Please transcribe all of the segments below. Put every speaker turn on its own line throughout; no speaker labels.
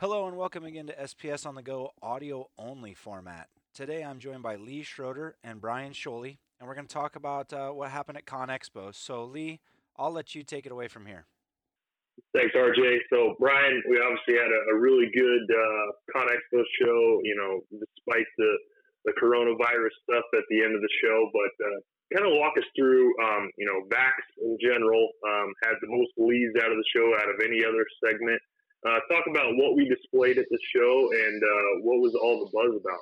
Hello and welcome again to SPS on the Go audio only format. Today I'm joined by Lee Schroeder and Brian Showley, and we're going to talk about uh, what happened at ConExpo. So, Lee, I'll let you take it away from here.
Thanks, RJ. So, Brian, we obviously had a, a really good uh, ConExpo show, you know, despite the, the coronavirus stuff at the end of the show, but uh, kind of walk us through, um, you know, VAX in general um, had the most leads out of the show out of any other segment. Uh, talk about what we displayed at the show and uh, what was all the buzz about.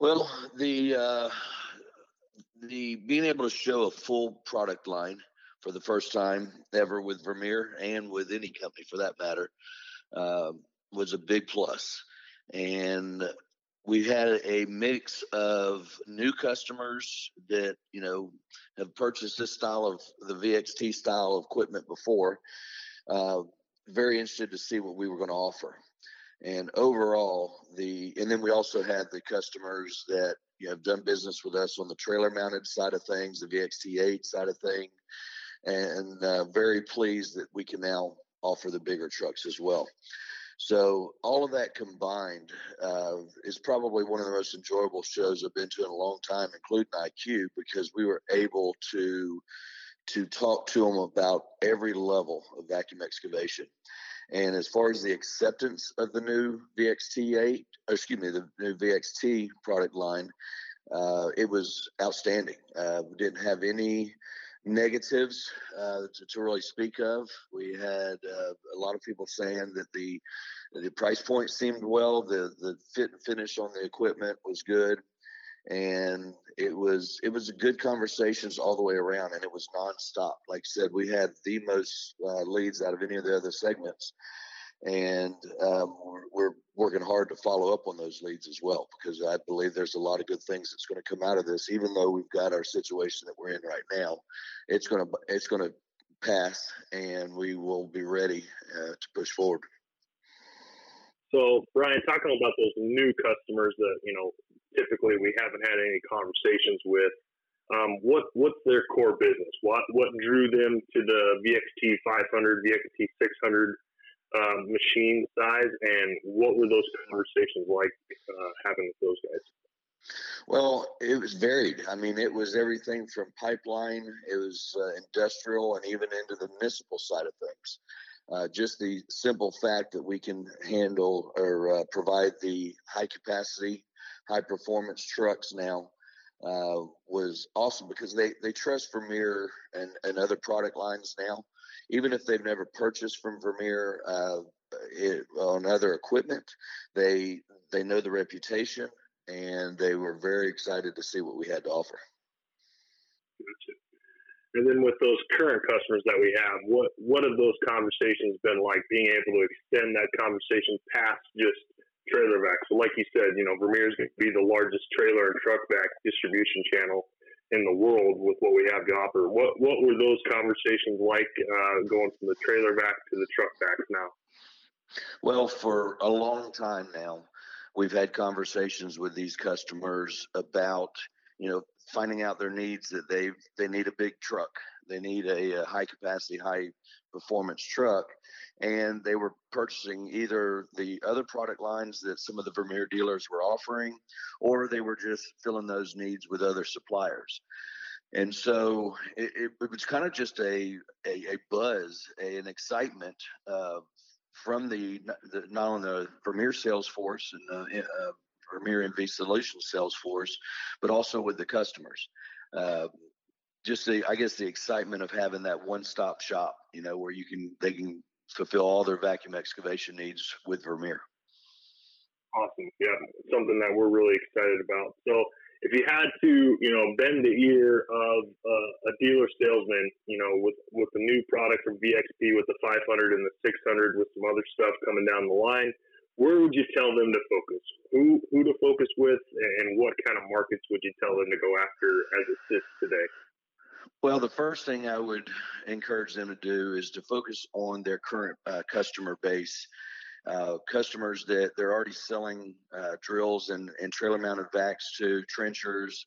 Well, the uh, the being able to show a full product line for the first time ever with Vermeer and with any company for that matter uh, was a big. And we had a mix of new customers that you know have purchased this style of the VXT style of equipment before. Uh, very interested to see what we were going to offer. And overall, the and then we also had the customers that you know, have done business with us on the trailer mounted side of things, the VXT8 side of thing, and uh, very pleased that we can now offer the bigger trucks as well. So all of that combined uh, is probably one of the most enjoyable shows I've been to in a long time, including IQ, because we were able to to talk to them about every level of vacuum excavation. And as far as the acceptance of the new VXT8, excuse me, the new VXT product line, uh, it was outstanding. Uh, we didn't have any negatives uh, to, to, really speak of. We had uh, a lot of people saying that the the price point seemed well, the the fit and finish on the equipment was good and it was it was a good conversations all the way around and it was nonstop. Like I said we had the most uh, leads out of any of the other segments and um, we're, we're, working hard to follow up on those leads as well because i believe there's a lot of good things that's going to come out of this. Even though we've got our situation that we're in right now it's going to it's going to pass and we will be ready uh, to push forward.
So, Brian, talking about those new customers that you know typically we haven't had any conversations with. Um, what what's their core business? What what drew them to the VXT 500, VXT 600 um, machine size, and what were those conversations like uh, having with those guys?
Well, it was varied. I mean, it was everything from pipeline, it was uh, industrial, and even into the municipal side of things. Uh, just the simple fact that we can handle or uh, provide the high capacity high performance trucks now uh, was awesome because they, they trust Vermeer and, and other product lines now, even if they've never purchased from Vermeer uh, it, on other equipment. They they know the reputation and they were very excited to see what we had to offer.
And then with those current customers that we have, what what have those conversations been like? Being able to extend that conversation past just trailer vac. So, like you said, you know, Vermeer is going to be the largest trailer and truck vac distribution channel in the world with what we have to offer. What what were those conversations like uh, going from the trailer vac to the truck vac now?
Well, for a long time now, we've had conversations with these customers about you know finding out their needs that they they need a big truck they need a, a high capacity high performance truck and they were purchasing either the other product lines that some of the Vermeer dealers were offering, or they were just filling those needs with other suppliers. And so it, it, it was kind of just a, a, a buzz, a, an excitement uh, from the, the, not only the Vermeer sales force and the uh, Vermeer MV Solutions sales force, but also with the customers. Uh, just the, I guess, the excitement of having that one-stop shop, you know, where you can they can fulfill all their vacuum excavation needs with Vermeer.
Awesome. Yeah, something that we're really excited about. So, if you had to, you know, bend the ear of uh, a dealer salesman, you know, with with the new product from VXP, with the 500 and the 600, with some other stuff coming down the line, where would you tell them to focus? Who who to focus with, and what kind of markets would you tell them to go after as it sits today?
Well, the first thing I would encourage them to do is to focus on their current uh, customer base. Uh, customers that they're already selling uh, drills and, and trailer mounted vacs to, trenchers,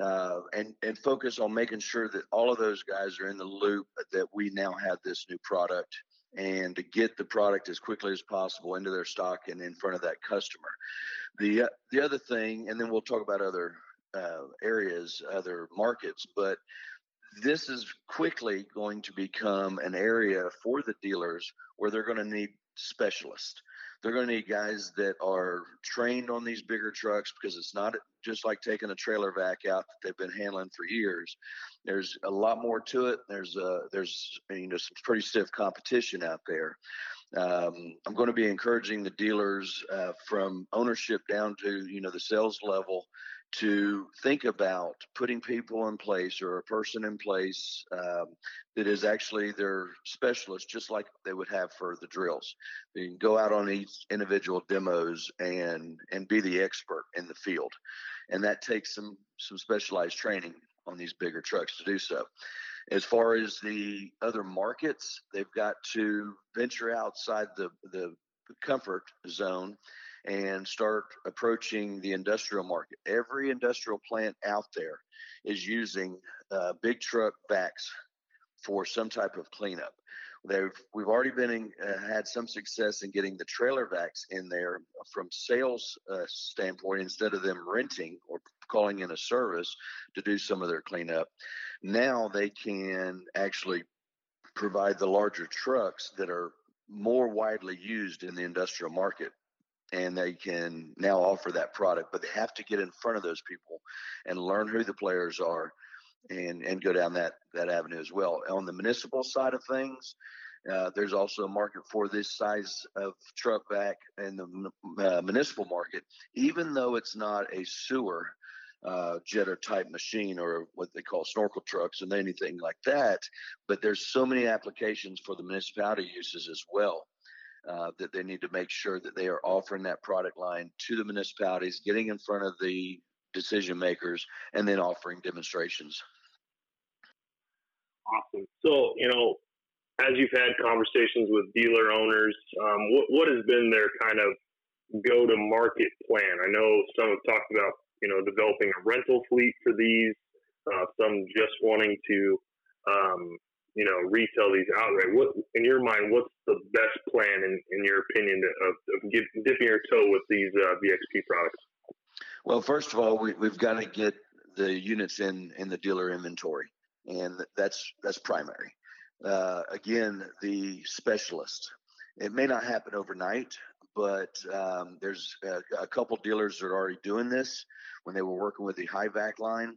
uh, and, and focus on making sure that all of those guys are in the loop that we now have this new product and to get the product as quickly as possible into their stock and in front of that customer. The uh, the other thing, and then we'll talk about other uh, areas, other markets, but this is quickly going to become an area for the dealers where they're going to need specialists. They're going to need guys that are trained on these bigger trucks because it's not just like taking a trailer vac out that they've been handling for years. There's a lot more to it. There's uh, there's you know some pretty stiff competition out there. Um, I'm going to be encouraging the dealers uh, from ownership down to you know the sales level to think about putting people in place or a person in place um, that is actually their specialist, just like they would have for the drills. They can go out on each individual demos and and be the expert in the field, and that takes some some specialized training on these bigger trucks to do so. As far as the other markets, they've got to venture outside the the comfort zone and start approaching the industrial market. Every industrial plant out there is using uh, big truck vacs for some type of cleanup. They've, we've already been in, uh, had some success in getting the trailer vacs in there from sales uh, standpoint instead of them renting or calling in a service to do some of their cleanup. Now they can actually provide the larger trucks that are more widely used in the industrial market and they can now offer that product but they have to get in front of those people and learn who the players are and and go down that that avenue as well. On the municipal side of things uh, there's also a market for this size of truck vac in the uh, municipal market even though it's not a sewer uh, jetter type machine or what they call snorkel trucks and anything like that but there's so many applications for the municipality uses as well uh, that they need to make sure that they are offering that product line to the municipalities, getting in front of the decision makers, and then offering demonstrations.
Awesome. So, you know, as you've had conversations with dealer owners, um, what, what has been their kind of go to market plan? I know some have talked about, you know, developing a rental fleet for these, uh, some just wanting to, um, you know, retail these outright. What, in your mind, what's the best plan, in, in your opinion, of, of dipping your toe with these uh, VXP products?
Well, first of all, we, we've got to get the units in in the dealer inventory, and that's that's primary. Uh, again, the specialist. It may not happen overnight, but um, there's a, a couple dealers that are already doing this when they were working with the high vac line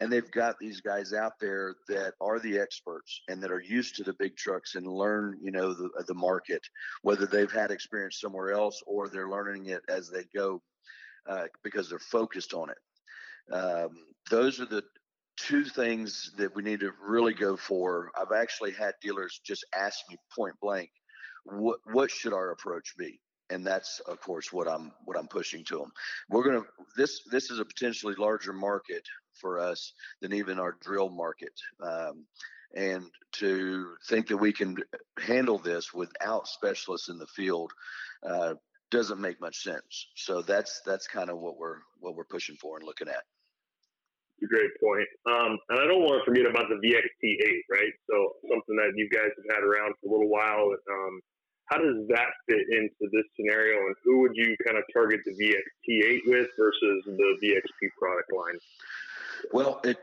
and they've got these guys out there that are the experts and that are used to the big trucks and learn you know the, the market whether they've had experience somewhere else or they're learning it as they go uh, because they're focused on it. Um, those are the two things that we need to really go for. I've actually had dealers just ask me point blank what what should our approach be and that's of course what I'm what I'm pushing to them. We're gonna this this is a potentially larger market for us than even our drill market. Um, and to think that we can handle this without specialists in the field uh, doesn't make much sense. So that's that's kind of what we're what we're pushing for and looking at.
great point. Um, and I don't want to forget about the VXT8, right? So something that you guys have had around for a little while. Um, how does that fit into this scenario, and who would you kind of target the VXT8 with versus the VXP product line?
Well, it,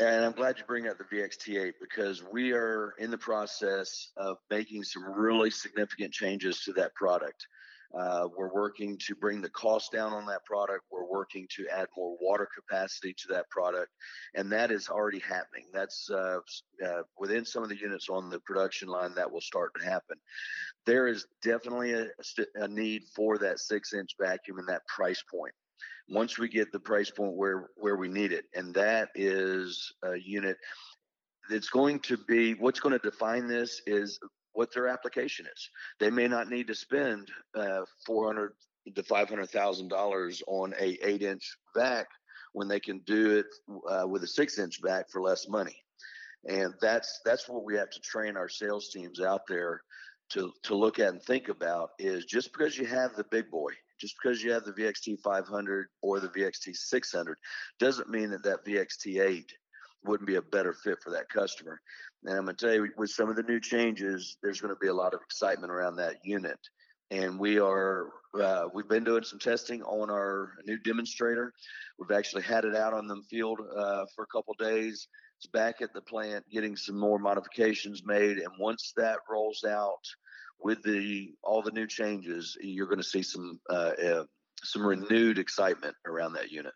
and I'm glad you bring up the VXT8 because we are in the process of making some really significant changes to that product. Uh, we're working to bring the cost down on that product. We're working to add more water capacity to that product, and that is already happening. That's uh, uh, within some of the units on the production line that will start to happen. There is definitely a, a need for that six inch vacuum and that price point once we get the price point where where we need it and that is a unit that's going to be what's going to define this is what their application is they may not need to spend uh, 400 to 500 thousand dollars on a eight inch vac when they can do it uh, with a six inch vac for less money and that's that's what we have to train our sales teams out there to to look at and think about is just because you have the big boy just because you have the VXT 500 or the VXT 600 doesn't mean that that VXT 8 wouldn't be a better fit for that customer. And I'm going to tell you, with some of the new changes, there's going to be a lot of excitement around that unit. And we are uh, we've been doing some testing on our new demonstrator. We've actually had it out on the field uh, for a couple days. It's back at the plant getting some more modifications made, and once that rolls out with the all the new changes, you're going to see some uh, uh some renewed excitement around that unit.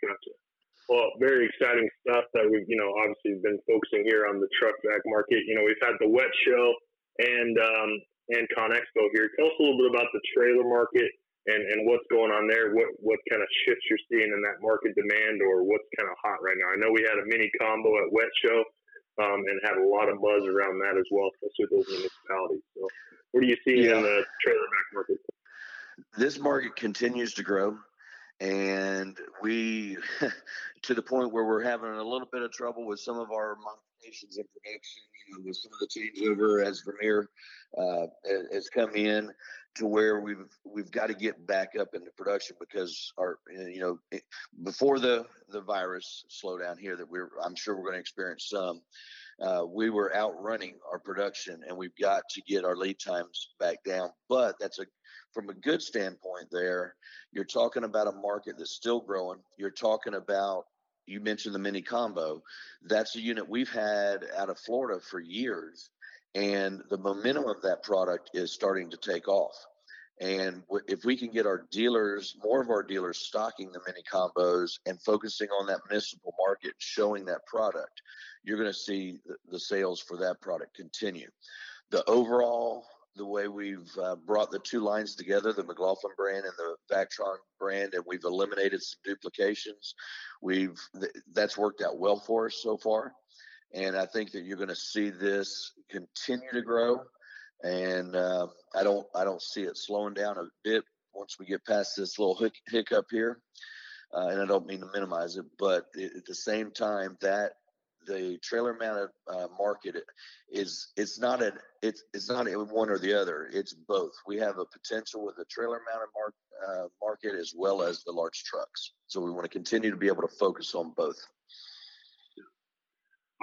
Gotcha. Well, very exciting stuff that we've, you know, obviously been focusing here on the truck vac market. You know, we've had the wet show and um, and ConExpo here. Tell us a little bit about the trailer market and, and what's going on there. What what kind of shifts you're seeing in that market demand, or what's kind of hot right now? I know we had a mini combo at Wet Show um, and had a lot of buzz around that as well, especially with those municipalities. So, what are you seeing yeah. in the trailer vac market?
This market continues to grow and we to the point where we're having a little bit of trouble with some of our modifications in production you know with some of the changeover as vermeer uh, has come in to where we've we've got to get back up into production because our you know before the the virus slowdown here that we're I'm sure we're going to experience some uh, we were outrunning our production and we've got to get our lead times back down but that's a from a good standpoint there, you're talking about a market that's still growing. You're talking about you mentioned the mini combo. That's a unit we've had out of Florida for years, and the momentum of that product is starting to take off. And if we can get our dealers, more of our dealers stocking the mini combos and focusing on that municipal market, showing that product, you're going to see the sales for that product continue. The overall the way we've uh, brought the two lines together, the McLaughlin brand and the Vactron brand, and we've eliminated some duplications. We've th- that's worked out well for us so far, and I think that you're going to see this continue to grow. And uh, I don't I don't see it slowing down a bit once we get past this little hic- hiccup here. Uh, and I don't mean to minimize it, but at the same time, that the trailer mounted uh, market is it's not an it's it's not one or the other. It's both. We have a potential with the trailer mounted mark, uh, market as well as the large trucks. So we want to continue to be able to focus on both.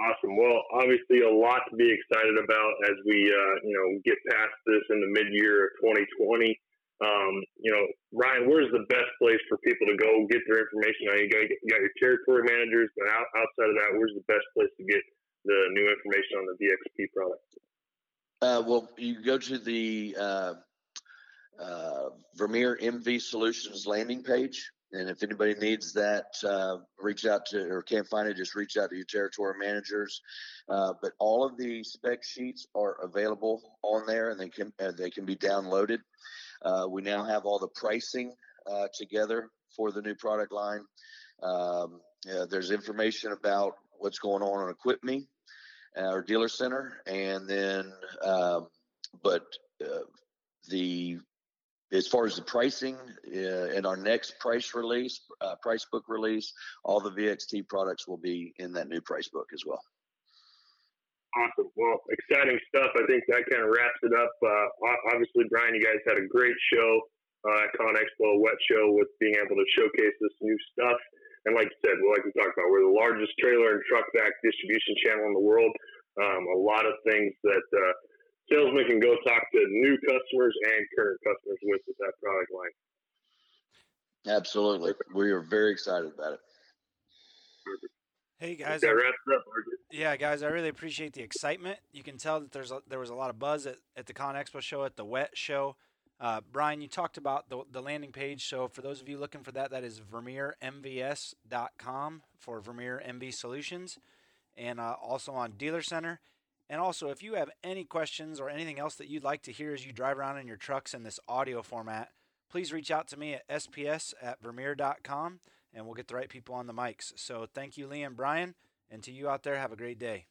Awesome. Well, obviously, a lot to be excited about as we uh, you know get past this in the mid year of 2020. Um, you know, Brian, where's the best place for people to go get their information? Now, you got, you got your territory managers, but out, outside of that, where's the best place to get the new information on the VXP product?
Uh, well, you go to the uh, uh, Vermeer MV Solutions landing page. And if anybody needs that, uh, reach out to or can't find it, just reach out to your territory managers. Uh, but all of the spec sheets are available on there, and they can uh, they can be downloaded. Uh, we now have all the pricing uh, together for the new product line. Um, there's information about what's going on on EquipMe, our dealer center, and then, um, but uh, the as far as the pricing uh, in our next price release, uh, price book release, all the VXT products will be in that new price book as well.
Awesome. Well, exciting stuff. I think that kind of wraps it up. Uh, obviously, Brian, you guys had a great show uh, at ConExpo, Wet Show, with being able to showcase this new stuff. And like you said, well, like we talked about, we're the largest trailer and truck vac distribution channel in the world. Um, a lot of things that uh, salesmen can go talk to new customers and current customers with with that product line.
Absolutely. We are very excited about it.
Perfect. Hey guys,
that wraps up.
Yeah, guys, I really appreciate the excitement. You can tell that there's a, there was a lot of buzz at, at the ConExpo show, at the Wet show. Uh, Brian, you talked about the, the landing page. So for those of you looking for that, that is VermeerMVS.com for Vermeer MV Solutions, and uh, also on Dealer Center. And also, if you have any questions or anything else that you'd like to hear as you drive around in your trucks in this audio format, please reach out to me at sps at vermeer.com and we'll get the right people on the mics. So thank you, Lee and Brian. And to you out there, have a great day.